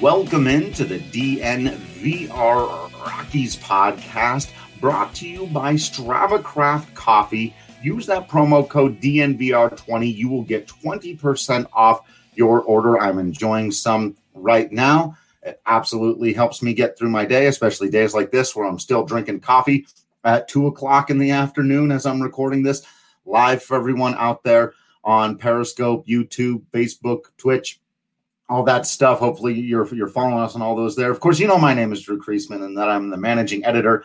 Welcome into the DNVR Rockies podcast brought to you by Strava Craft Coffee. Use that promo code DNVR20. You will get 20% off your order. I'm enjoying some right now. It absolutely helps me get through my day, especially days like this where I'm still drinking coffee at two o'clock in the afternoon as I'm recording this live for everyone out there on Periscope, YouTube, Facebook, Twitch all that stuff. Hopefully, you're you're following us on all those there. Of course, you know my name is Drew Creasman and that I'm the managing editor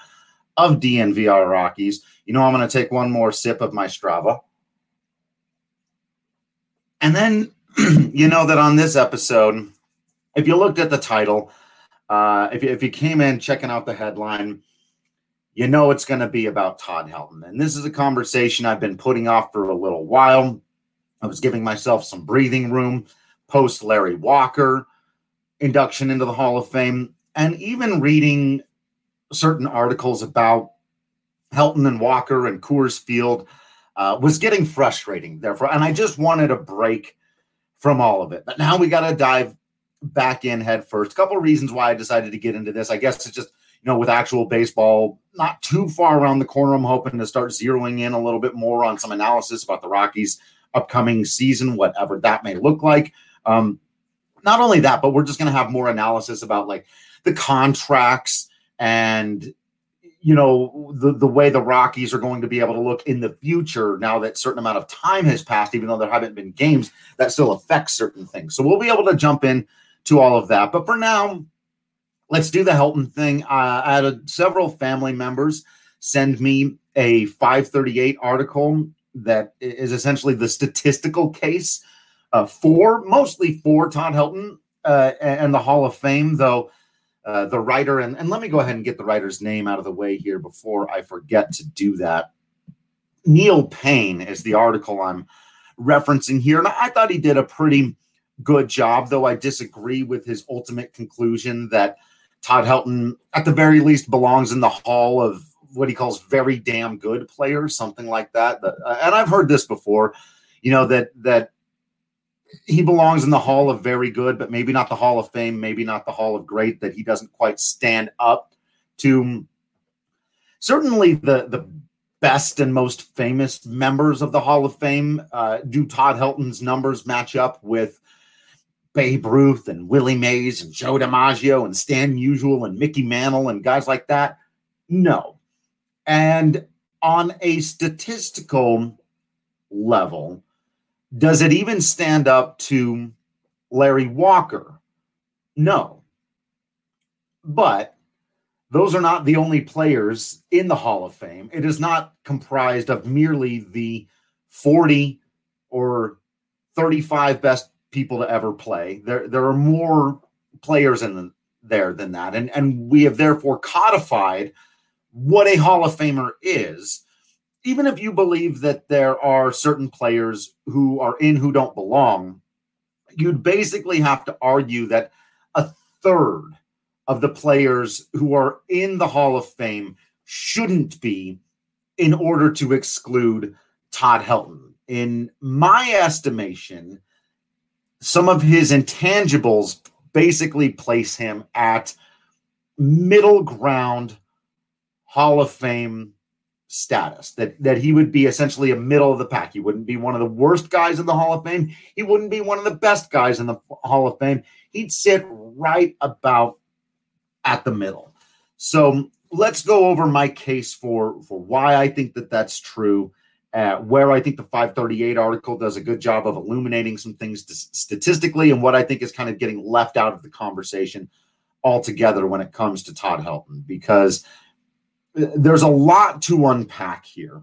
of DNVR Rockies. You know I'm going to take one more sip of my Strava, and then you know that on this episode, if you looked at the title, uh, if you, if you came in checking out the headline. You know it's going to be about Todd Helton. And this is a conversation I've been putting off for a little while. I was giving myself some breathing room post Larry Walker induction into the Hall of Fame, and even reading certain articles about Helton and Walker and Coors Field uh, was getting frustrating. Therefore, and I just wanted a break from all of it. But now we got to dive back in head first. A couple of reasons why I decided to get into this. I guess it's just you know with actual baseball not too far around the corner. I'm hoping to start zeroing in a little bit more on some analysis about the Rockies' upcoming season, whatever that may look like. Um, not only that, but we're just going to have more analysis about like the contracts and you know the the way the Rockies are going to be able to look in the future now that certain amount of time has passed, even though there haven't been games that still affect certain things. So we'll be able to jump in to all of that. But for now, let's do the Helton thing. Uh, I had several family members send me a 538 article that is essentially the statistical case uh, for mostly for Todd Helton uh, and the Hall of Fame, though. Uh, the writer, and, and let me go ahead and get the writer's name out of the way here before I forget to do that. Neil Payne is the article I'm referencing here. And I thought he did a pretty good job, though I disagree with his ultimate conclusion that Todd Helton, at the very least, belongs in the hall of what he calls very damn good players, something like that. And I've heard this before, you know, that that he belongs in the Hall of Very Good, but maybe not the Hall of Fame, maybe not the Hall of Great. That he doesn't quite stand up to. Certainly, the the best and most famous members of the Hall of Fame. Uh, do Todd Helton's numbers match up with Babe Ruth and Willie Mays and Joe DiMaggio and Stan Musial and Mickey Mantle and guys like that? No. And on a statistical level, does it even stand up to Larry Walker? No. But those are not the only players in the Hall of Fame. It is not comprised of merely the 40 or 35 best people to ever play. There, there are more players in the, there than that. And, and we have therefore codified what a Hall of Famer is even if you believe that there are certain players who are in who don't belong, you'd basically have to argue that a third of the players who are in the Hall of Fame shouldn't be in order to exclude Todd Helton. In my estimation, some of his intangibles basically place him at middle ground Hall of Fame status that that he would be essentially a middle of the pack. He wouldn't be one of the worst guys in the Hall of Fame. He wouldn't be one of the best guys in the Hall of Fame. He'd sit right about at the middle. So let's go over my case for for why I think that that's true. Uh, where I think the 538 article does a good job of illuminating some things to, statistically, and what I think is kind of getting left out of the conversation altogether when it comes to Todd Helton because there's a lot to unpack here.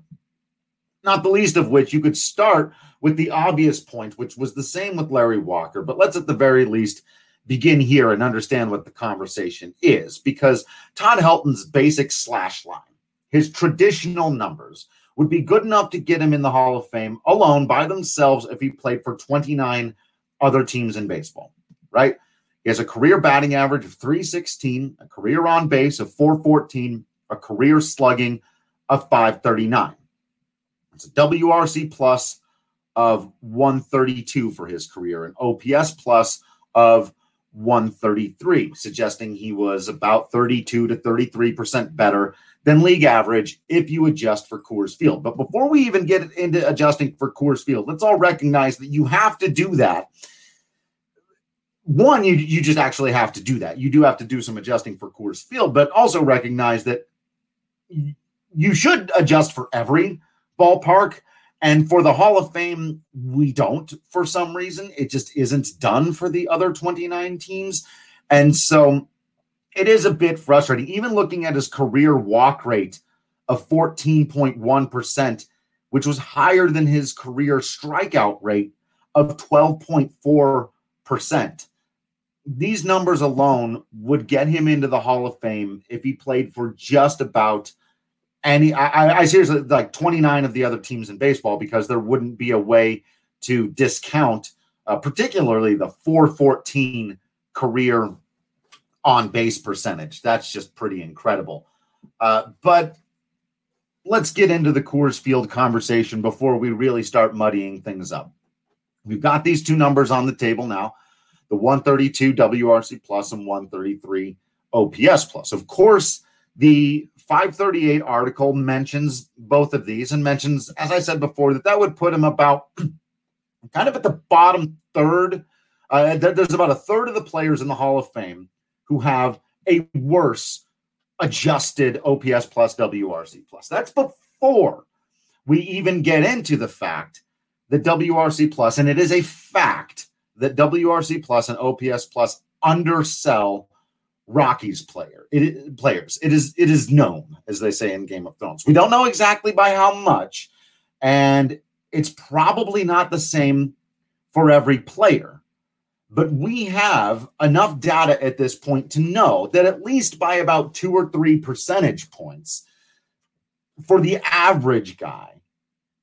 Not the least of which you could start with the obvious point, which was the same with Larry Walker. But let's at the very least begin here and understand what the conversation is because Todd Helton's basic slash line, his traditional numbers, would be good enough to get him in the Hall of Fame alone by themselves if he played for 29 other teams in baseball, right? He has a career batting average of 316, a career on base of 414, a career slugging of 539. It's a WRC plus of 132 for his career, an OPS plus of 133, suggesting he was about 32 to 33% better than league average if you adjust for Coors Field. But before we even get into adjusting for Coors Field, let's all recognize that you have to do that one, you you just actually have to do that. You do have to do some adjusting for Coors Field, but also recognize that you should adjust for every ballpark. And for the Hall of Fame, we don't for some reason. It just isn't done for the other 29 teams. And so it is a bit frustrating. Even looking at his career walk rate of 14.1%, which was higher than his career strikeout rate of 12.4% these numbers alone would get him into the Hall of Fame if he played for just about any. I, I seriously like 29 of the other teams in baseball because there wouldn't be a way to discount, uh, particularly the 414 career on base percentage. That's just pretty incredible. Uh, but let's get into the Coors Field conversation before we really start muddying things up. We've got these two numbers on the table now the 132 WRC plus and 133 OPS plus. Of course, the 538 article mentions both of these and mentions, as I said before, that that would put him about kind of at the bottom third. Uh, there's about a third of the players in the Hall of Fame who have a worse adjusted OPS plus WRC plus. That's before we even get into the fact that WRC plus, and it is a fact that WRC plus and OPS plus undersell Rockies player it, players. It is it is known, as they say in Game of Thrones. We don't know exactly by how much, and it's probably not the same for every player. But we have enough data at this point to know that at least by about two or three percentage points, for the average guy,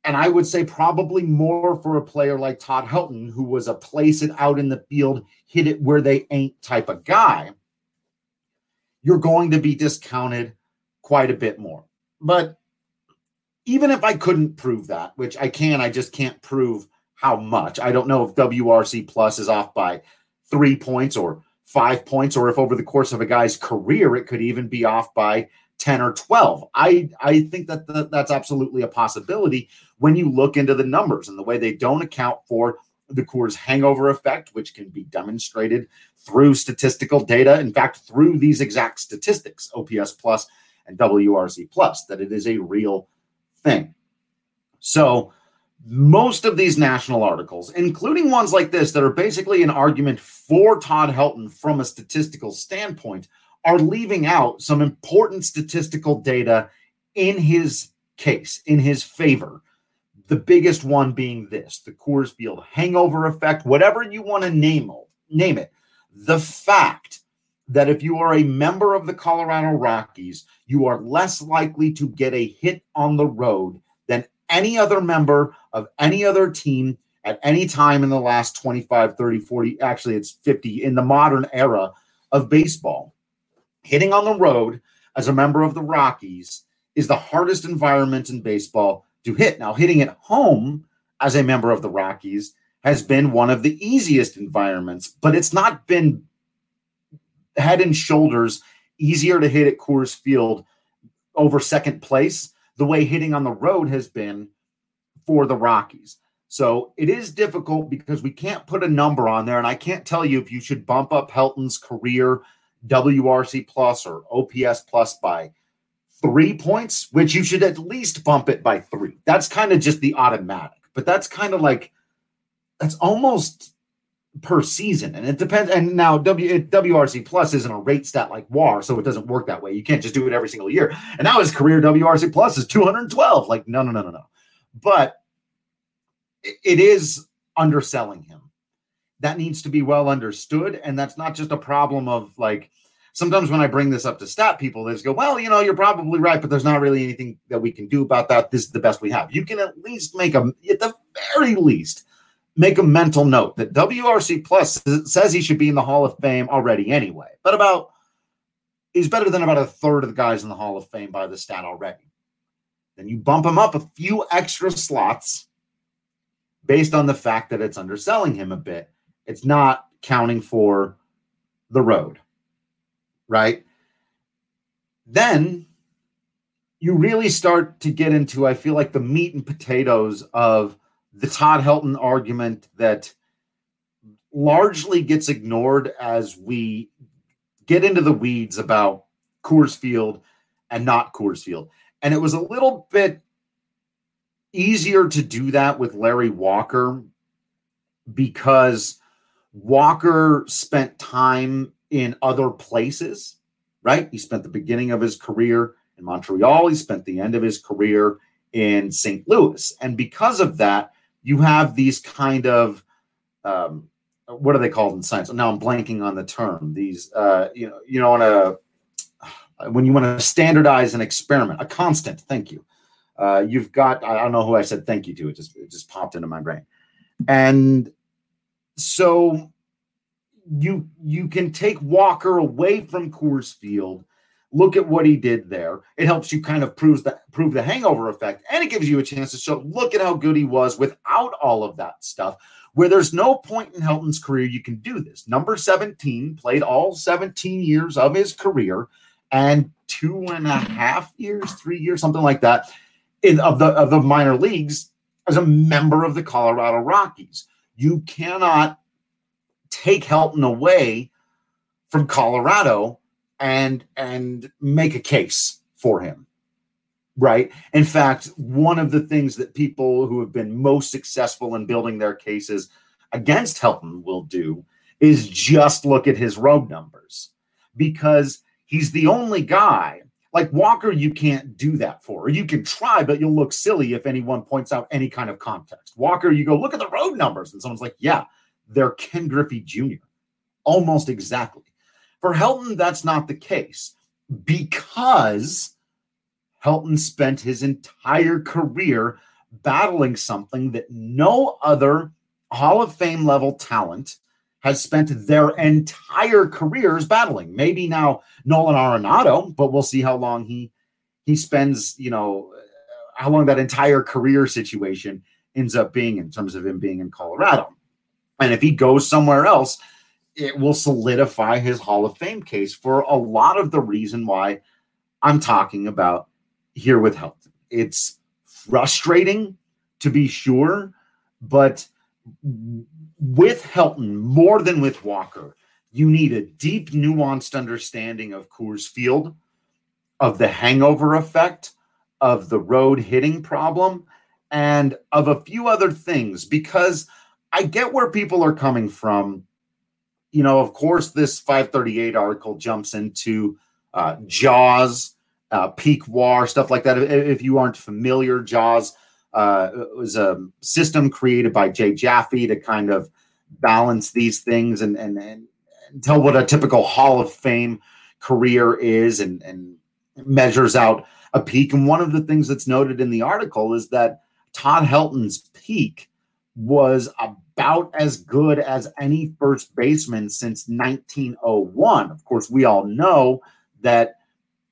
and I would say probably more for a player like Todd Helton, who was a place it out in the field, hit it where they ain't type of guy, you're going to be discounted quite a bit more. But even if I couldn't prove that, which I can, I just can't prove how much. I don't know if WRC plus is off by three points or five points, or if over the course of a guy's career, it could even be off by 10 or 12. I, I think that that's absolutely a possibility when you look into the numbers and the way they don't account for the Coors hangover effect, which can be demonstrated through statistical data. In fact, through these exact statistics, OPS plus and WRC plus, that it is a real thing. So, most of these national articles, including ones like this that are basically an argument for Todd Helton from a statistical standpoint, are leaving out some important statistical data in his case, in his favor. The biggest one being this the Coors Field hangover effect, whatever you want to name, name it. The fact that if you are a member of the Colorado Rockies, you are less likely to get a hit on the road than any other member of any other team at any time in the last 25, 30, 40, actually, it's 50 in the modern era of baseball hitting on the road as a member of the Rockies is the hardest environment in baseball to hit. Now, hitting at home as a member of the Rockies has been one of the easiest environments, but it's not been head and shoulders easier to hit at Coors Field over second place the way hitting on the road has been for the Rockies. So it is difficult because we can't put a number on there, and I can't tell you if you should bump up Helton's career WRC plus or OPS plus by three points, which you should at least bump it by three. That's kind of just the automatic, but that's kind of like that's almost per season. And it depends. And now w, WRC plus isn't a rate stat like WAR, so it doesn't work that way. You can't just do it every single year. And now his career WRC plus is 212. Like, no, no, no, no, no. But it is underselling him. That needs to be well understood. And that's not just a problem of like, sometimes when I bring this up to stat people, they just go, well, you know, you're probably right, but there's not really anything that we can do about that. This is the best we have. You can at least make a, at the very least, make a mental note that WRC Plus says he should be in the Hall of Fame already anyway, but about he's better than about a third of the guys in the Hall of Fame by the stat already. Then you bump him up a few extra slots based on the fact that it's underselling him a bit. It's not counting for the road, right? Then you really start to get into, I feel like, the meat and potatoes of the Todd Helton argument that largely gets ignored as we get into the weeds about Coors Field and not Coors Field. And it was a little bit easier to do that with Larry Walker because Walker spent time in other places, right? He spent the beginning of his career in Montreal, he spent the end of his career in St. Louis. And because of that, you have these kind of um, what are they called in science? Now I'm blanking on the term. These uh, you know you know on a when you want to standardize an experiment, a constant. Thank you. Uh, you've got I don't know who I said thank you to. It just it just popped into my brain, and so you you can take Walker away from Coors Field Look at what he did there. It helps you kind of prove that prove the hangover effect, and it gives you a chance to show. Look at how good he was without all of that stuff. Where there's no point in Helton's career, you can do this. Number 17 played all 17 years of his career, and two and a half years, three years, something like that, in of the of the minor leagues as a member of the Colorado Rockies. You cannot take Helton away from Colorado and and make a case for him right? In fact one of the things that people who have been most successful in building their cases against Helton will do is just look at his road numbers because he's the only guy like Walker you can't do that for or you can try but you'll look silly if anyone points out any kind of context. Walker you go look at the road numbers and someone's like yeah they're Ken Griffey Jr almost exactly for Helton, that's not the case because Helton spent his entire career battling something that no other Hall of Fame level talent has spent their entire careers battling. Maybe now Nolan Arenado, but we'll see how long he he spends, you know, how long that entire career situation ends up being in terms of him being in Colorado. And if he goes somewhere else, it will solidify his Hall of Fame case for a lot of the reason why I'm talking about here with Helton. It's frustrating to be sure, but with Helton, more than with Walker, you need a deep, nuanced understanding of Coors Field, of the hangover effect, of the road hitting problem, and of a few other things because I get where people are coming from you know, of course, this 538 article jumps into uh, Jaws, uh, Peak War, stuff like that. If you aren't familiar, Jaws uh, was a system created by Jay Jaffe to kind of balance these things and, and, and tell what a typical Hall of Fame career is and, and measures out a peak. And one of the things that's noted in the article is that Todd Helton's peak was about as good as any first baseman since 1901. Of course, we all know that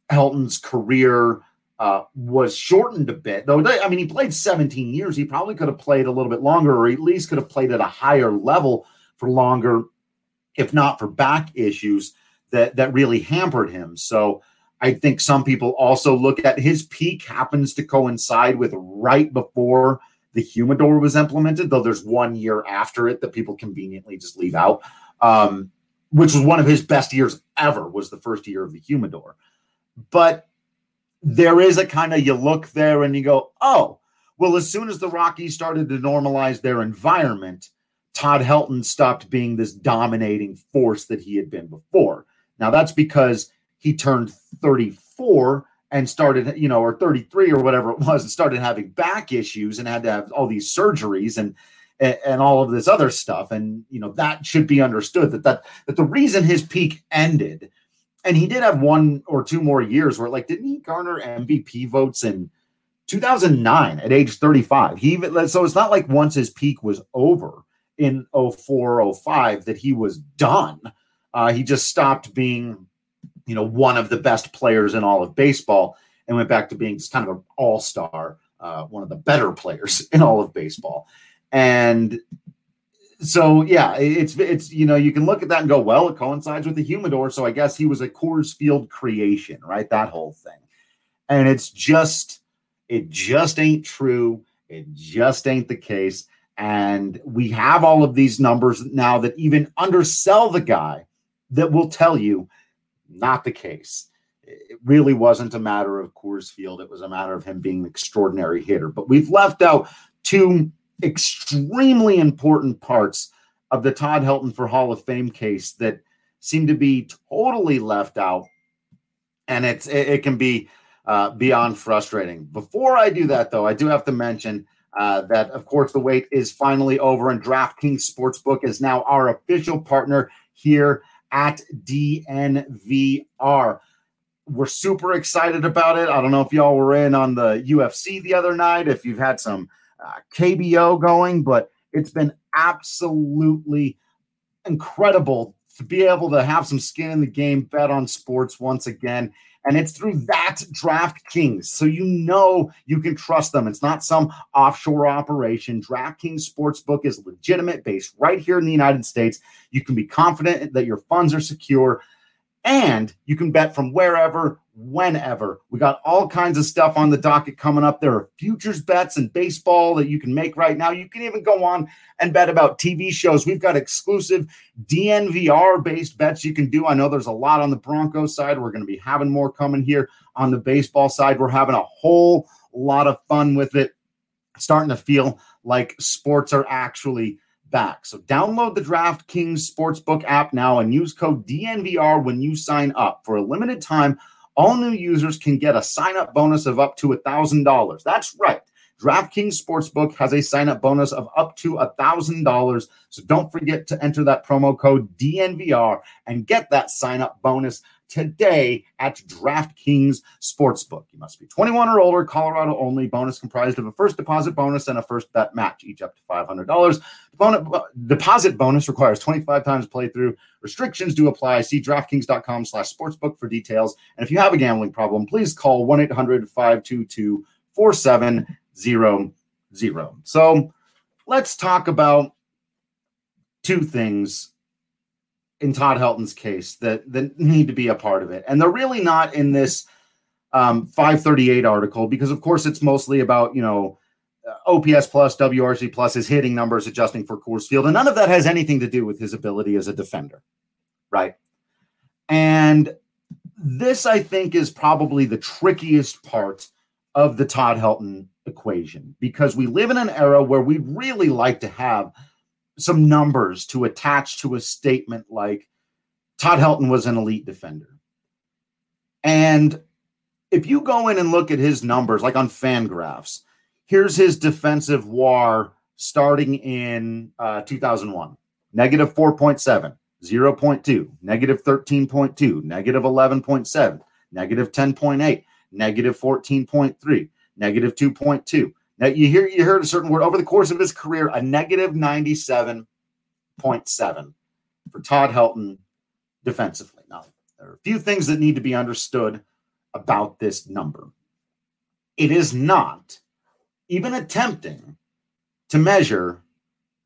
Helton's career uh, was shortened a bit, though. I mean, he played 17 years. He probably could have played a little bit longer, or at least could have played at a higher level for longer, if not for back issues that that really hampered him. So. I think some people also look at his peak happens to coincide with right before the humidor was implemented, though there's one year after it that people conveniently just leave out, um, which was one of his best years ever, was the first year of the humidor. But there is a kind of you look there and you go, oh, well, as soon as the Rockies started to normalize their environment, Todd Helton stopped being this dominating force that he had been before. Now that's because he turned 34 and started, you know, or 33 or whatever it was, and started having back issues and had to have all these surgeries and and, all of this other stuff. And you know, that should be understood that that that the reason his peak ended, and he did have one or two more years where like didn't he garner MVP votes in 2009 at age 35? He even so it's not like once his peak was over in 04 05 that he was done. Uh, he just stopped being you know, one of the best players in all of baseball and went back to being just kind of an all star, uh, one of the better players in all of baseball. And so, yeah, it's, it's, you know, you can look at that and go, well, it coincides with the humidor. So I guess he was a Coors Field creation, right? That whole thing. And it's just, it just ain't true. It just ain't the case. And we have all of these numbers now that even undersell the guy that will tell you not the case. It really wasn't a matter of Coors Field. It was a matter of him being an extraordinary hitter. But we've left out two extremely important parts of the Todd Helton for Hall of Fame case that seem to be totally left out. And it's it, it can be uh, beyond frustrating. Before I do that, though, I do have to mention uh, that, of course, the wait is finally over, and DraftKings Sportsbook is now our official partner here at DNVR. We're super excited about it. I don't know if y'all were in on the UFC the other night, if you've had some uh, KBO going, but it's been absolutely incredible to be able to have some skin in the game, bet on sports once again and it's through that DraftKings. So you know you can trust them. It's not some offshore operation. DraftKings Sportsbook is legitimate, based right here in the United States. You can be confident that your funds are secure and you can bet from wherever, whenever. We got all kinds of stuff on the docket coming up. There are futures bets and baseball that you can make right now. You can even go on and bet about TV shows. We've got exclusive DNVR based bets you can do. I know there's a lot on the Broncos side. We're going to be having more coming here on the baseball side. We're having a whole lot of fun with it. Starting to feel like sports are actually back. So download the DraftKings Sportsbook app now and use code DNVR when you sign up. For a limited time, all new users can get a sign up bonus of up to $1,000. That's right. DraftKings Sportsbook has a sign up bonus of up to $1,000. So don't forget to enter that promo code DNVR and get that sign up bonus today at DraftKings Sportsbook. You must be 21 or older, Colorado only. Bonus comprised of a first deposit bonus and a first bet match, each up to $500. Bonus, deposit bonus requires 25 times playthrough. Restrictions do apply. See DraftKings.com slash sportsbook for details. And if you have a gambling problem, please call 1 800 522 4700. So let's talk about two things in Todd Helton's case that that need to be a part of it, and they're really not in this um, 538 article because, of course, it's mostly about you know uh, OPS plus, WRC plus, his hitting numbers adjusting for Coors Field, and none of that has anything to do with his ability as a defender, right? And this, I think, is probably the trickiest part of the Todd Helton equation because we live in an era where we'd really like to have some numbers to attach to a statement like Todd Helton was an elite defender. And if you go in and look at his numbers, like on Fangraphs, here's his defensive WAR starting in uh, 2001 negative 4.7, 0.2, negative 13.2, negative 11.7, negative 10.8, negative 14.3, negative 2.2, now you hear you heard a certain word over the course of his career, a negative 97.7 for Todd Helton defensively. Now, there are a few things that need to be understood about this number. It is not even attempting to measure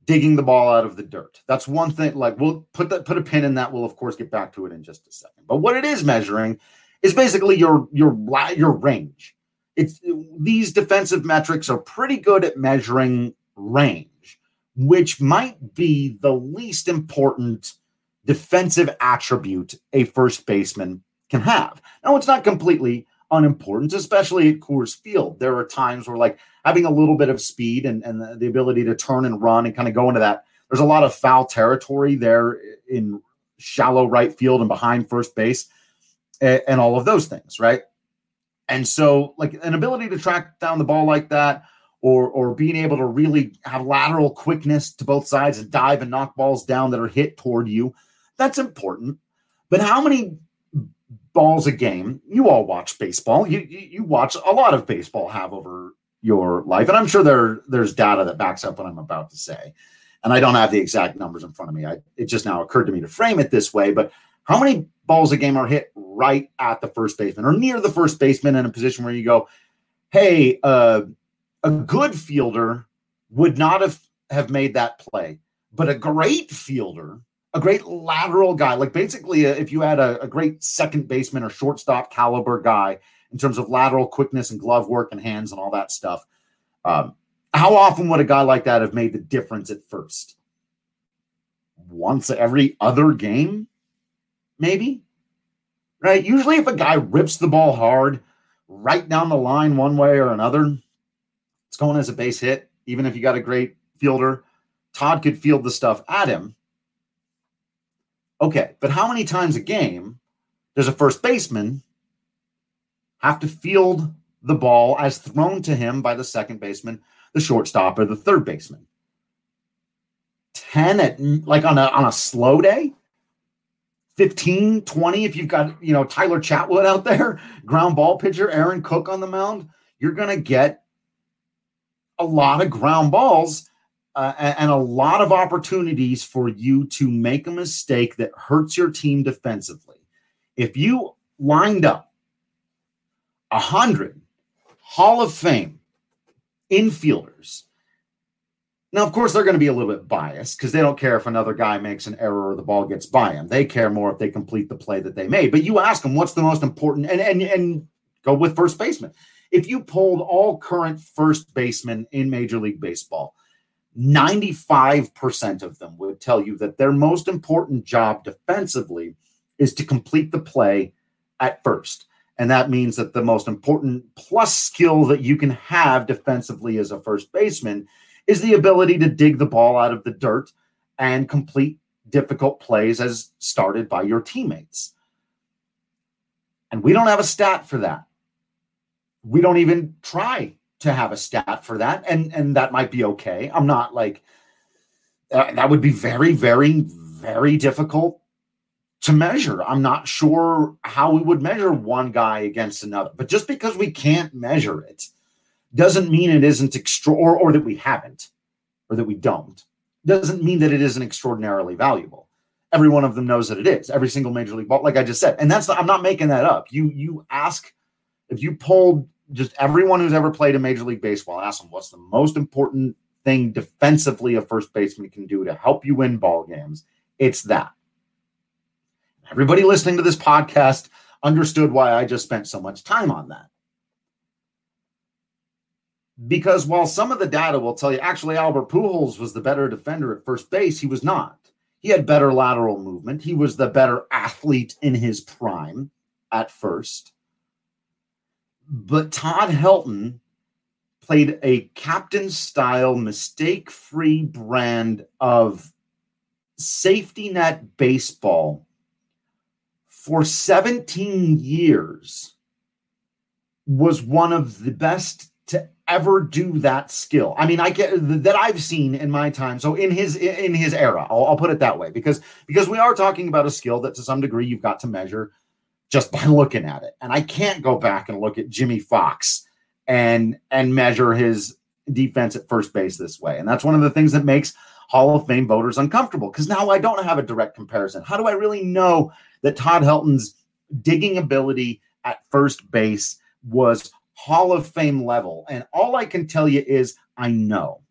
digging the ball out of the dirt. That's one thing. Like we'll put that put a pin in that. We'll of course get back to it in just a second. But what it is measuring is basically your your your range it's these defensive metrics are pretty good at measuring range, which might be the least important defensive attribute a first baseman can have. Now, it's not completely unimportant, especially at Coors Field. There are times where, like, having a little bit of speed and, and the ability to turn and run and kind of go into that There's a lot of foul territory there in shallow right field and behind first base and, and all of those things, right? And so, like an ability to track down the ball like that, or or being able to really have lateral quickness to both sides and dive and knock balls down that are hit toward you, that's important. But how many balls a game? You all watch baseball. You you, watch a lot of baseball. Have over your life, and I'm sure there there's data that backs up what I'm about to say. And I don't have the exact numbers in front of me. I, it just now occurred to me to frame it this way. But how many balls a game are hit right at the first baseman or near the first baseman in a position where you go, hey, uh, a good fielder would not have, have made that play, but a great fielder, a great lateral guy, like basically uh, if you had a, a great second baseman or shortstop caliber guy in terms of lateral quickness and glove work and hands and all that stuff, um, how often would a guy like that have made the difference at first? Once every other game, maybe? Right? Usually, if a guy rips the ball hard right down the line one way or another, it's going as a base hit. Even if you got a great fielder, Todd could field the stuff at him. Okay, but how many times a game does a first baseman have to field the ball as thrown to him by the second baseman the shortstop or the third baseman. 10 at like on a on a slow day 15 20 if you've got you know tyler chatwood out there ground ball pitcher aaron cook on the mound you're going to get a lot of ground balls uh, and a lot of opportunities for you to make a mistake that hurts your team defensively if you lined up a hundred hall of fame infielders. Now, of course, they're going to be a little bit biased because they don't care if another guy makes an error or the ball gets by him. They care more if they complete the play that they made. But you ask them what's the most important, and and and go with first baseman. If you polled all current first basemen in Major League Baseball, 95% of them would tell you that their most important job defensively is to complete the play at first. And that means that the most important plus skill that you can have defensively as a first baseman is the ability to dig the ball out of the dirt and complete difficult plays as started by your teammates. And we don't have a stat for that. We don't even try to have a stat for that. And and that might be okay. I'm not like uh, that would be very very very difficult to measure. I'm not sure how we would measure one guy against another. But just because we can't measure it doesn't mean it isn't extra or, or that we haven't or that we don't. Doesn't mean that it isn't extraordinarily valuable. Every one of them knows that it is. Every single major league ball, like I just said. And that's I'm not making that up. You you ask if you polled just everyone who's ever played a major league baseball, ask them what's the most important thing defensively a first baseman can do to help you win ball games. It's that Everybody listening to this podcast understood why I just spent so much time on that. Because while some of the data will tell you actually Albert Pujols was the better defender at first base, he was not. He had better lateral movement. He was the better athlete in his prime at first. But Todd Helton played a captain style, mistake free brand of safety net baseball for 17 years was one of the best to ever do that skill. I mean, I get that I've seen in my time. So in his in his era, I'll, I'll, put it that way because because we are talking about a skill that to some degree you've got to measure just by looking at it. And I can't go back and look at Jimmie Foxx and and measure his defense at first base this way. And that's one of the things that makes Hall of Fame voters uncomfortable because now I don't have a direct comparison. How do I really know that Todd Helton's digging ability at first base was Hall of Fame level. And all I can tell you is I know.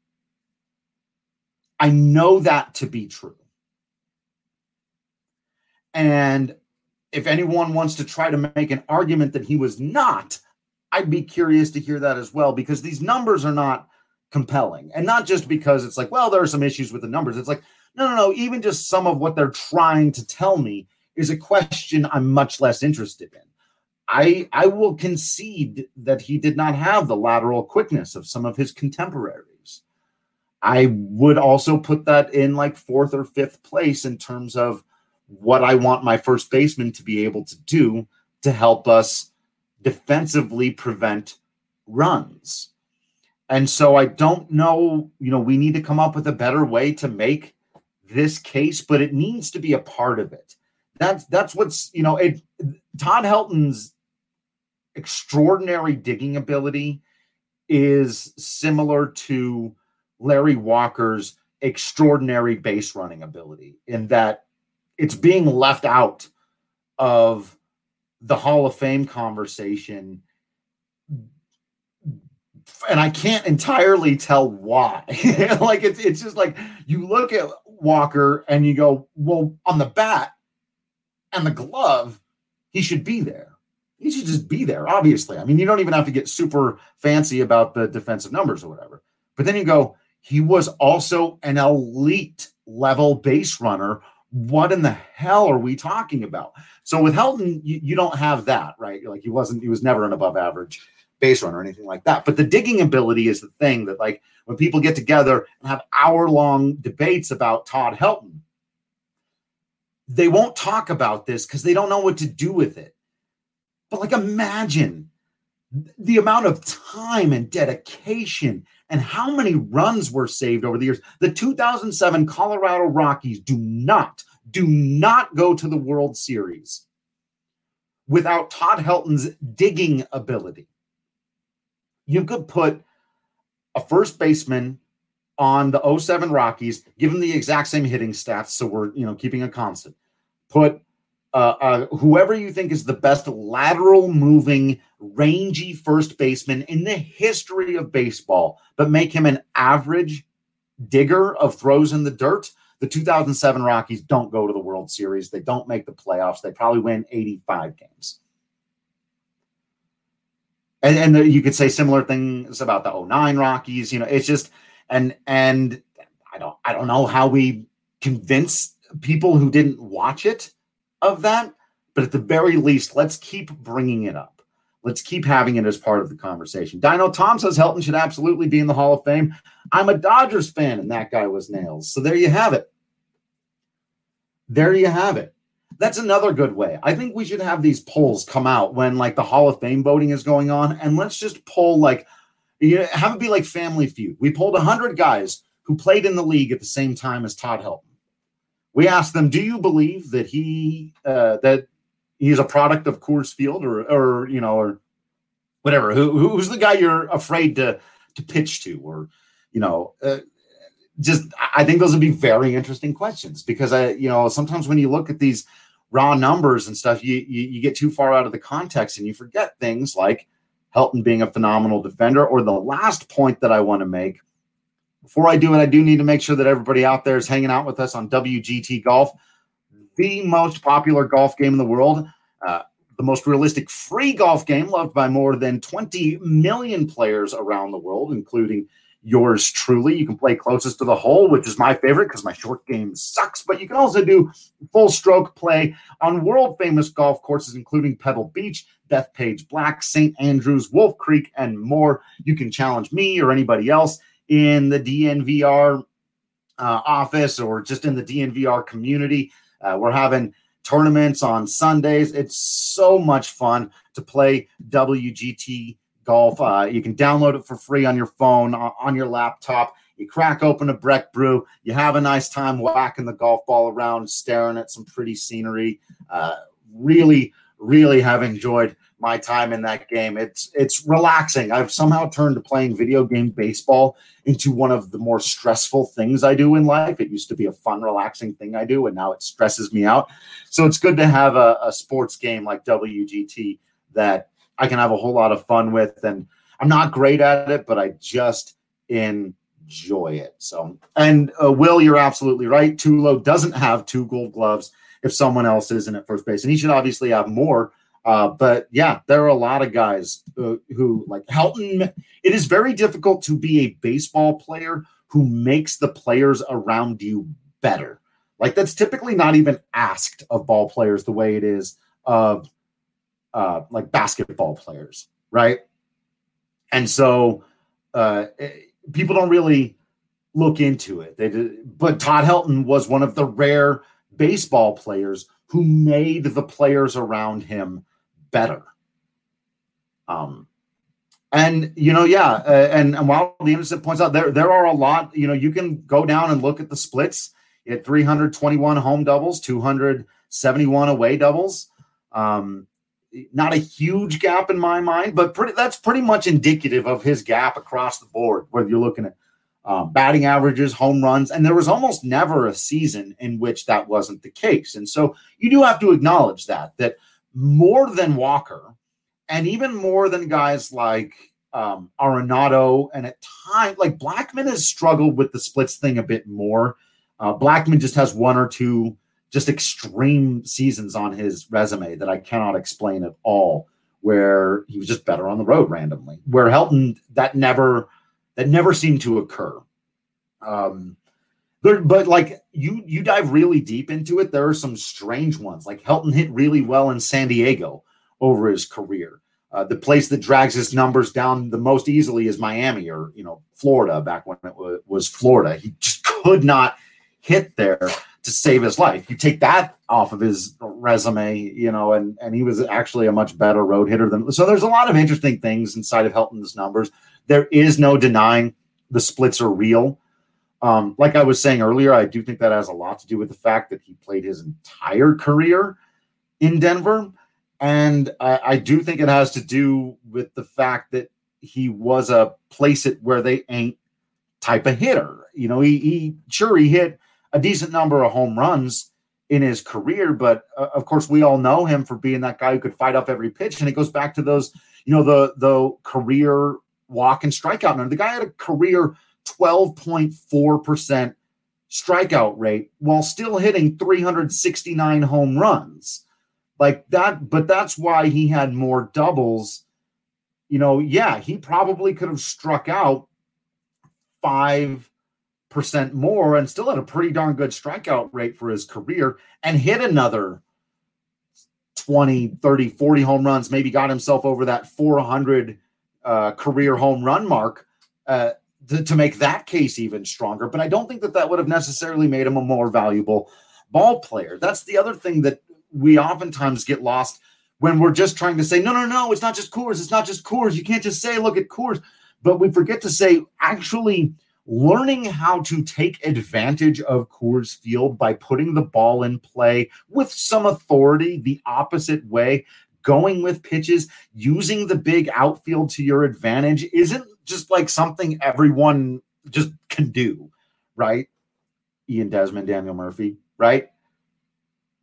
I know that to be true. And if anyone wants to try to make an argument that he was not, I'd be curious to hear that as well because these numbers are not compelling. And not just because it's like, well, there are some issues with the numbers. It's like, no, no, no, even just some of what they're trying to tell me is a question I'm much less interested in. I I will concede that he did not have the lateral quickness of some of his contemporaries. I would also put that in like fourth or fifth place in terms of what I want my first baseman to be able to do to help us defensively prevent runs. And so I don't know, you know, we need to come up with a better way to make this case, but it needs to be a part of it. That's that's what's, you know, it Todd Helton's extraordinary digging ability is similar to Larry Walker's extraordinary base running ability in that it's being left out of the Hall of Fame conversation. And I can't entirely tell why. like it's it's just like you look at Walker and you go, well, on the bat and the glove, he should be there. He should just be there, obviously. I mean, you don't even have to get super fancy about the defensive numbers or whatever. But then you go, he was also an elite level base runner what in the hell are we talking about? So with Helton, you, you don't have that, right? Like he wasn't, he was never an above average base runner or anything like that. But the digging ability is the thing that, like, when people get together and have hour long debates about Todd Helton, they won't talk about this because they don't know what to do with it. But like, imagine the amount of time and dedication and how many runs were saved over the years. The 2007 Colorado Rockies do not, do not go to the World Series without Todd Helton's digging ability. You could put a first baseman on the 07 Rockies, give him the exact same hitting stats, so we're you know keeping a constant. Put uh, uh, whoever you think is the best lateral moving, rangy first baseman in the history of baseball, but make him an average digger of throws in the dirt. The 2007 Rockies don't go to the World Series. They don't make the playoffs. They probably win 85 games. And, and the, you could say similar things about the 09 Rockies. You know, it's just and and I don't I don't know how we convince people who didn't watch it of that. But at the very least, let's keep bringing it up. Let's keep having it as part of the conversation. Dino Tom says Helton should absolutely be in the Hall of Fame. I'm a Dodgers fan, and that guy was nails. So there you have it. There you have it. That's another good way. I think we should have these polls come out when like the Hall of Fame voting is going on, and let's just poll like, you know, have it be like Family Feud. We polled hundred guys who played in the league at the same time as Todd Helton we asked them, "Do you believe that he uh, that he's a product of Coors Field, or or you know, or whatever? Who, who's the guy you're afraid to to pitch to, or you know?" Uh, just I think those would be very interesting questions because I, you know, sometimes when you look at these raw numbers and stuff, you, you, you get too far out of the context and you forget things like Helton being a phenomenal defender. Or the last point that I want to make before I do it, I do need to make sure that everybody out there is hanging out with us on WGT Golf, the most popular golf game in the world, uh, the most realistic free golf game loved by more than 20 million players around the world, including yours truly. You can play closest to the hole, which is my favorite because my short game sucks, but you can also do full stroke play on world famous golf courses, including Pebble Beach, Bethpage Black, St. Andrews, Wolf Creek, and more. You can challenge me or anybody else in the DNVR uh, office or just in the DNVR community. Uh, we're having tournaments on Sundays. It's so much fun to play WGT golf. Uh, you can download it for free on your phone, on your laptop. You crack open a Breck brew. You have a nice time whacking the golf ball around, staring at some pretty scenery. Uh, really, really have enjoyed my time in that game. It's it's relaxing. I've somehow turned to playing video game baseball into one of the more stressful things I do in life. It used to be a fun, relaxing thing I do, and now it stresses me out. So it's good to have a, a sports game like WGT that I can have a whole lot of fun with. And I'm not great at it, but I just enjoy it. So, and uh, Will, you're absolutely right. Tulo doesn't have two gold gloves if someone else isn't at first base, and he should obviously have more uh, but yeah, there are a lot of guys uh, who like Helton. It is very difficult to be a baseball player who makes the players around you better. Like that's typically not even asked of ball players the way it is of uh, like basketball players, right? And so uh, it, eh, people don't really look into it. They did, but Todd Helton was one of the rare baseball players who made the players around him better. Um, and you know, yeah, uh, and, and while the points out there, there are a lot. You know, you can go down and look at the splits. At 321 home doubles, 271 away doubles. Um, not a huge gap in my mind, but pretty, that's pretty much indicative of his gap across the board. Whether you're looking at um, batting averages, home runs, and there was almost never a season in which that wasn't the case. And so you do have to acknowledge that that more than Walker, and even more than guys like um, Arenado, and at times like Blackmon has struggled with the splits thing a bit more. Uh, Blackmon just has one or two just extreme seasons on his resume that I cannot explain at all, where he was just better on the road randomly. Where Helton that never that never seemed to occur. Um, there, but like you you dive really deep into it, there are some strange ones. Like Helton hit really well in San Diego over his career. Uh, the place that drags his numbers down the most easily is Miami or you know Florida back when it was, was Florida. He just could not hit there to save his life. You take that off of his resume, you know, and and he was actually a much better road hitter than. So there's a lot of interesting things inside of Helton's numbers. There is no denying the splits are real. Um, like I was saying earlier, I do think that has a lot to do with the fact that he played his entire career in Denver. And I, I do think it has to do with the fact that he was a place it where they ain't type of hitter. You know, he, he sure he hit a decent number of home runs in his career, but uh, of course we all know him for being that guy who could fight off every pitch. And it goes back to those, you know, the the career walk and strikeout number. The guy had a career 12.4% strikeout rate while still hitting 369 home runs. Like that, but that's why he had more doubles. You know, yeah, he probably could have struck out five percent more and still had a pretty darn good strikeout rate for his career and hit another 20, 30, 40 home runs, maybe got himself over that 400 uh, career home run mark uh, to, to make that case even stronger. But I don't think that that would have necessarily made him a more valuable ball player. That's the other thing that we oftentimes get lost when we're just trying to say, no, no, no, it's not just Coors. It's not just Coors. You can't just say, look at Coors. But we forget to say, actually, learning how to take advantage of Coors Field by putting the ball in play with some authority the opposite way, going with pitches, using the big outfield to your advantage isn't just like something everyone just can do, right? Ian Desmond, Daniel Murphy, right?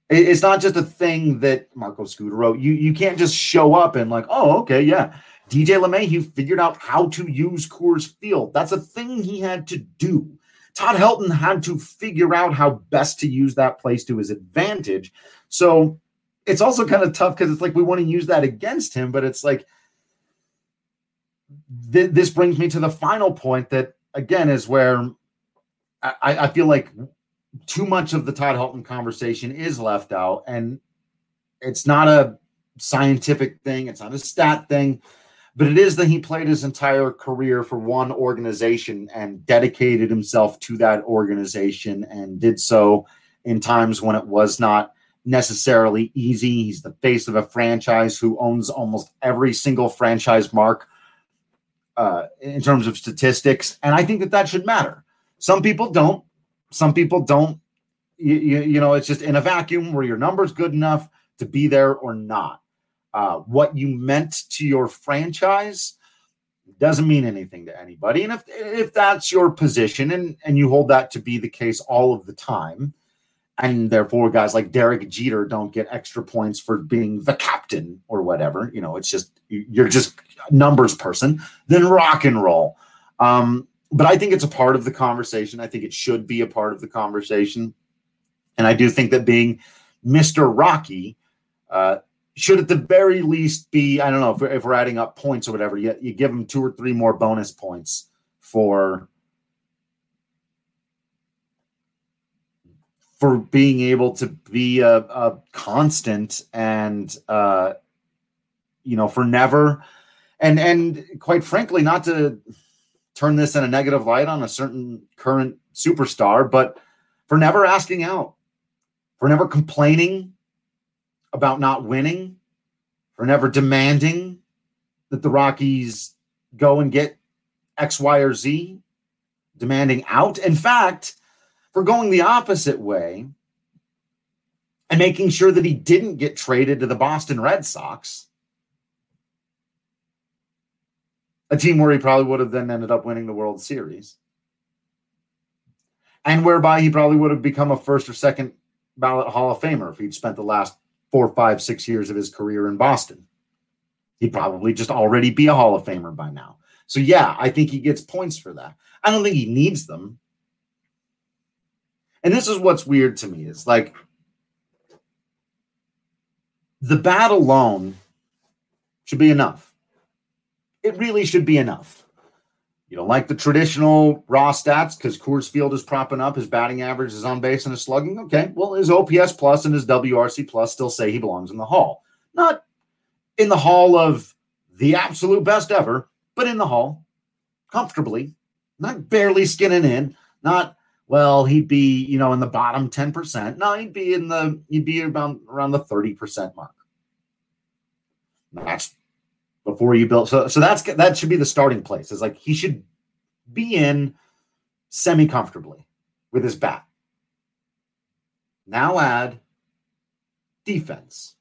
It's not just a thing that Marco Scutaro. You you can't just show up and like, oh, okay, yeah. DJ LeMahieu figured out how to use Coors Field. That's a thing he had to do. Todd Helton had to figure out how best to use that place to his advantage. So it's also kind of tough because it's like we want to use that against him, but it's like th- this brings me to the final point that again is where I, I feel like too much of the Todd Helton conversation is left out, and it's not a scientific thing, it's not a stat thing but it is that he played his entire career for one organization and dedicated himself to that organization and did so in times when it was not necessarily easy. He's the face of a franchise who owns almost every single franchise mark uh, in terms of statistics. And I think that that should matter. Some people don't. Some people don't. You, you, you know, it's just in a vacuum where your number's good enough to be there or not uh, what you meant to your franchise doesn't mean anything to anybody. And if if that's your position and and you hold that to be the case all of the time, and therefore guys like Derek Jeter don't get extra points for being the captain or whatever, you know, it's just you're just numbers person, then rock and roll. Um, but I think it's a part of the conversation. I think it should be a part of the conversation. And I do think that being Mr. Rocky uh, should at the very least be I don't know if we're, if we're adding up points or whatever. You, you give him two or three more bonus points for for being able to be a, a constant and uh, you know for never and and quite frankly not to turn this in a negative light on a certain current superstar, but for never asking out, for never complaining about not winning, for never demanding that the Rockies go and get X, Y, or Z, demanding out. In fact, for going the opposite way and making sure that he didn't get traded to the Boston Red Sox, a team where he probably would have then ended up winning the World Series, and whereby he probably would have become a first or second ballot Hall of Famer if he'd spent the last four, five, six years of his career in Boston. He'd probably just already be a Hall of Famer by now. So, yeah, I think he gets points for that. I don't think he needs them. And this is what's weird to me is like the bat alone should be enough. It really should be enough. You don't like the traditional raw stats because Coors Field is propping up. His batting average is on base and his slugging. Okay, well, his OPS plus and his WRC plus still say he belongs in the hall. Not in the hall of the absolute best ever, but in the hall comfortably, not barely skinning in, not well, he'd be, you know, in the bottom 10%. No, he'd be in the he'd be around around the 30% mark. That's before you build so so that's that should be the starting place. It's like he should be in semi comfortably with his bat. Now add defense.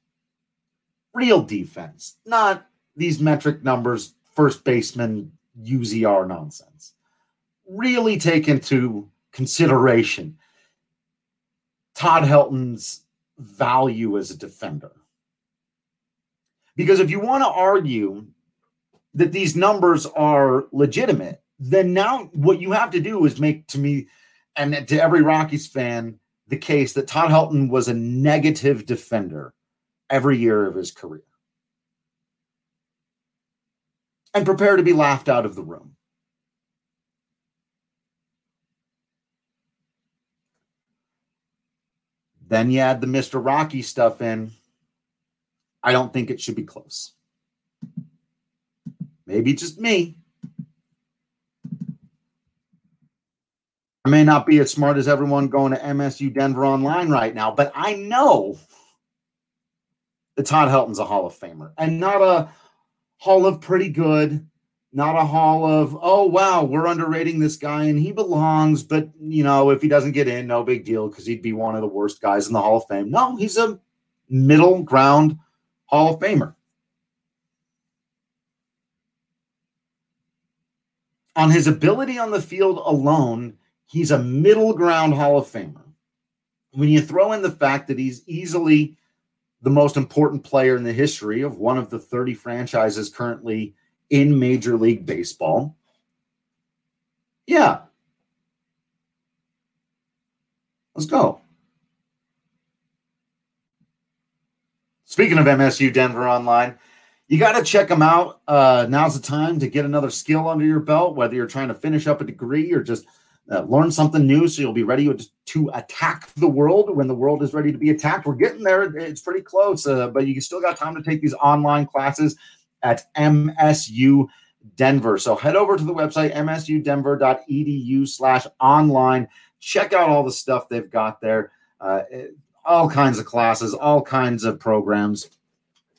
Real defense, not these metric numbers, first baseman UZR nonsense. Really take into consideration Todd Helton's value as a defender. Because if you want to argue that these numbers are legitimate, then now what you have to do is make to me and to every Rockies fan the case that Todd Helton was a negative defender every year of his career. And prepare to be laughed out of the room. Then you add the Mr. Rocky stuff in. I don't think it should be close. Maybe just me. I may not be as smart as everyone going to MSU Denver online right now, but I know that Todd Helton's a Hall of Famer and not a Hall of pretty good, not a Hall of, oh, wow, we're underrating this guy and he belongs, but, you know, if he doesn't get in, no big deal because he'd be one of the worst guys in the Hall of Fame. No, he's a middle ground Hall of Famer. On his ability on the field alone, he's a middle ground Hall of Famer. When you throw in the fact that he's easily the most important player in the history of one of the 30 franchises currently in Major League Baseball, yeah. Let's go. Speaking of MSU Denver Online, you got to check them out. Uh, now's the time to get another skill under your belt, whether you're trying to finish up a degree or just uh, learn something new so you'll be ready to attack the world when the world is ready to be attacked. We're getting there. It's pretty close, uh, but you still got time to take these online classes at MSU Denver. So head over to the website, msudenver.edu slash online. Check out all the stuff they've got there. Uh, all kinds of classes, all kinds of programs.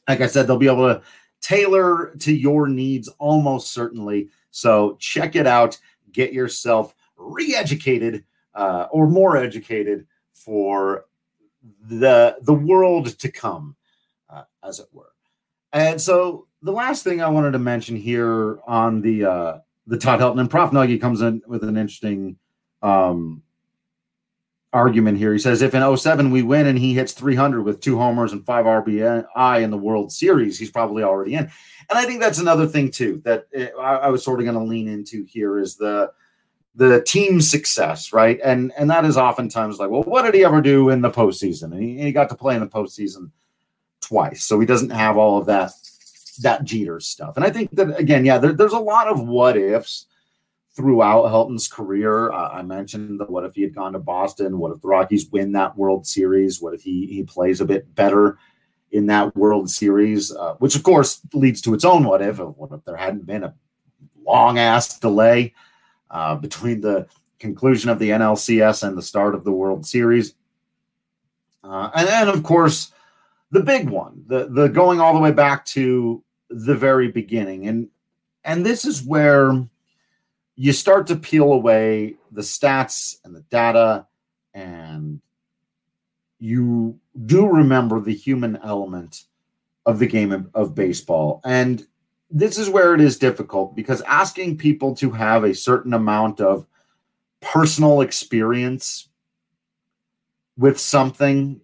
Like I said, they'll be able to tailor to your needs almost certainly. So check it out. Get yourself re educated uh, or more educated for the, the world to come, uh, as it were. And so the last thing I wanted to mention here on the uh, the Todd Helton and Prof Nuggy comes in with an interesting um, argument here. He says if in 07 we win and he hits 300 with two homers and five RBI in the World Series, he's probably already in. And I think that's another thing too that I, I was sort of going to lean into here is the the team success, right? And and that is oftentimes like, well, what did he ever do in the postseason? And he, he got to play in the postseason twice, so he doesn't have all of that that Jeter stuff. And I think that again, yeah, there, there's a lot of what ifs throughout Helton's career. Uh, I mentioned that what if he had gone to Boston? What if the Rockies win that World Series? What if he he plays a bit better in that World Series? Uh, which of course leads to its own what if. What if there hadn't been a long ass delay uh, between the conclusion of the NLCS and the start of the World Series. Uh, and then, of course, the big one, the the going all the way back to the very beginning, and and this is where you start to peel away the stats and the data, and you do remember the human element of the game of, of baseball, and this is where it is difficult because asking people to have a certain amount of personal experience with something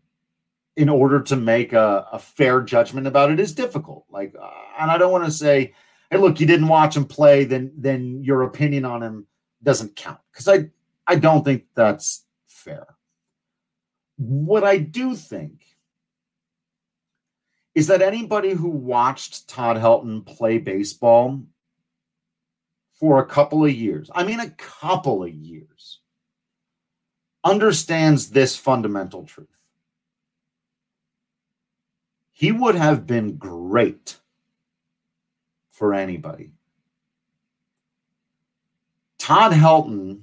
in order to make a, a fair judgment about it is difficult. Like, uh, and I don't want to say, "Hey, look, you didn't watch him play, then then your opinion on him doesn't count," because I I don't think that's fair. What I do think is that anybody who watched Todd Helton play baseball for a couple of years, I mean, a couple of years, understands this fundamental truth. He would have been great for anybody. Todd Helton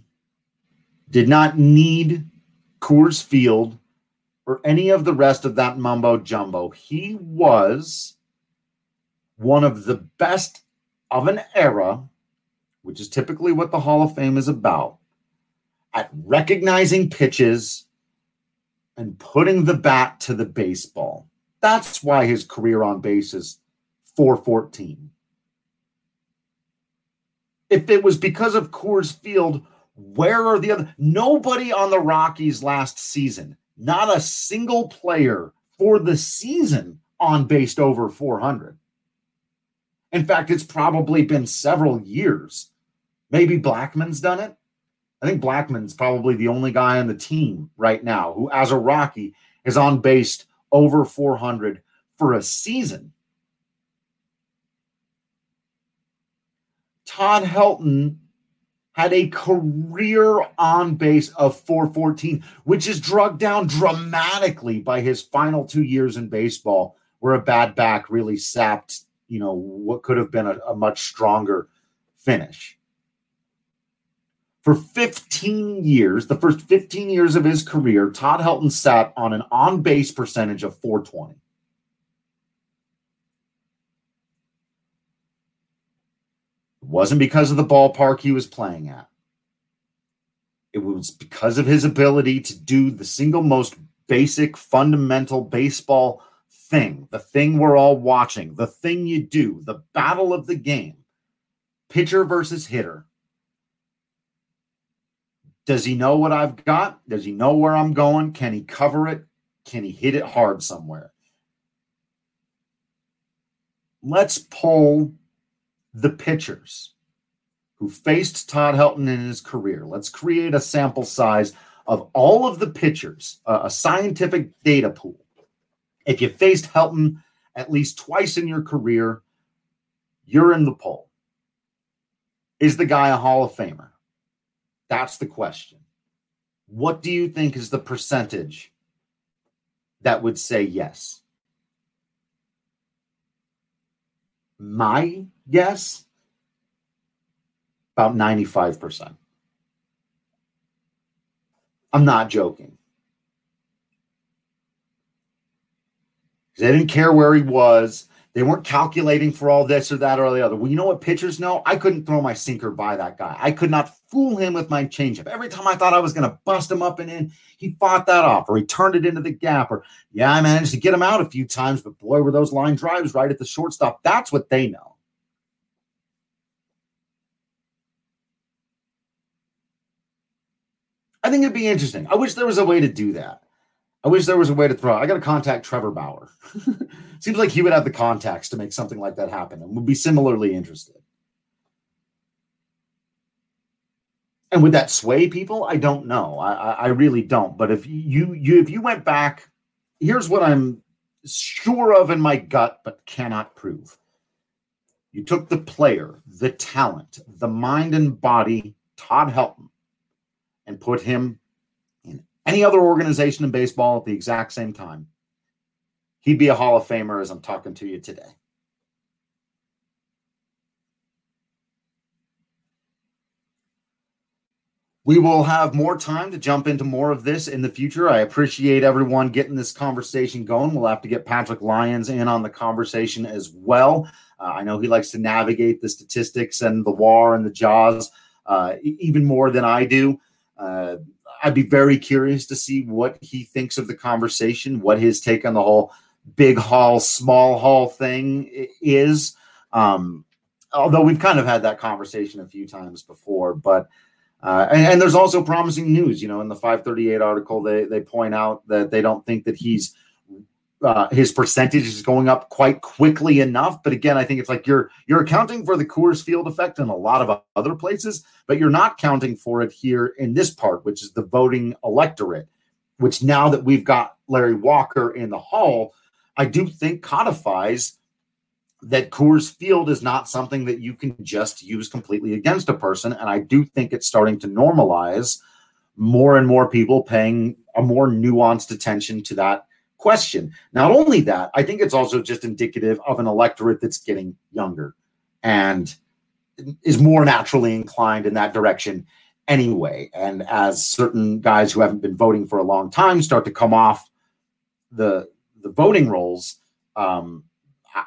did not need Coors Field or any of the rest of that mumbo jumbo. He was one of the best of an era, which is typically what the Hall of Fame is about, at recognizing pitches and putting the bat to the baseball. That's why his career on base is 414. If it was because of Coors Field, where are the other? Nobody on the Rockies last season, not a single player for the season on base over 400. In fact, it's probably been several years. Maybe Blackmon's done it. I think Blackmon's probably the only guy on the team right now who, as a Rocky, is on base over 400 for a season. Todd Helton had a career on base of 414, which is drugged down dramatically by his final two years in baseball, where a bad back really sapped, you know, what could have been a, a much stronger finish. For 15 years, the first 15 years of his career, Todd Helton sat on an on base percentage of 420. It wasn't because of the ballpark he was playing at. It was because of his ability to do the single most basic, fundamental baseball thing, the thing we're all watching, the thing you do, the battle of the game, pitcher versus hitter does he know what I've got? Does he know where I'm going? Can he cover it? Can he hit it hard somewhere? Let's pull the pitchers who faced Todd Helton in his career. Let's create a sample size of all of the pitchers, uh, a scientific data pool. If you faced Helton at least twice in your career, you're in the poll. Is the guy a Hall of Famer? That's the question. What do you think is the percentage that would say yes? My guess about 95%. I'm not joking. They didn't care where he was. They weren't calculating for all this or that or the other. Well, you know what pitchers know? I couldn't throw my sinker by that guy. I could not fool him with my changeup. Every time I thought I was going to bust him up and in, he fought that off or he turned it into the gap. Or, yeah, I managed to get him out a few times, but boy, were those line drives right at the shortstop. That's what they know. I think it'd be interesting. I wish there was a way to do that. I wish there was a way to throw. I got to contact Trevor Bauer. Seems like he would have the contacts to make something like that happen and would be similarly interested. And would that sway people? I don't know. I, I really don't. But if you you if you went back, here's what I'm sure of in my gut, but cannot prove. You took the player, the talent, the mind and body, Todd Helton, and put him any other organization in baseball at the exact same time, he'd be a Hall of Famer as I'm talking to you today. we will have more time to jump into more of this in the future. I appreciate everyone getting this conversation going. We'll have to get Patrick Lyons in on the conversation as well. Uh, I know he likes to navigate the statistics and the WAR and the JAWS uh, even more than I do. Uh, I'd be very curious to see what he thinks of the conversation, what his take on the whole big hall, small hall thing is. Um, although we've kind of had that conversation a few times before, but uh, and, and, there's also promising news. You know, in the 538 article, they they point out that they don't think that he's uh, his percentage is going up quite quickly enough. But again, I think it's like you're you're accounting for the Coors Field effect in a lot of other places, but you're not counting for it here in this part, which is the voting electorate. Which now that we've got Larry Walker in the hall, I do think codifies that Coors Field is not something that you can just use completely against a person. And I do think it's starting to normalize more and more people paying a more nuanced attention to that question. Not only that, I think it's also just indicative of an electorate that's getting younger and is more naturally inclined in that direction anyway. And as certain guys who haven't been voting for a long time start to come off the the voting rolls, um,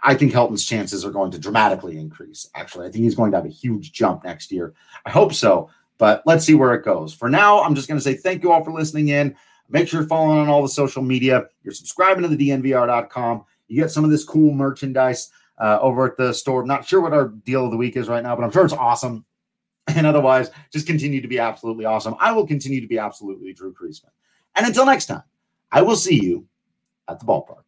I think Helton's chances are going to dramatically increase. Actually, I think he's going to have a huge jump next year. I hope so, but let's see where it goes. For now, I'm just going to say thank you all for listening in. Make sure you're following on all the social media. You're subscribing to the DNVR.com. You get some of this cool merchandise uh, over at the store. Not sure what our deal of the week is right now, but I'm sure it's awesome. And otherwise, just continue to be absolutely awesome. I will continue to be absolutely Drew Creasman. And until next time, I will see you at the ballpark.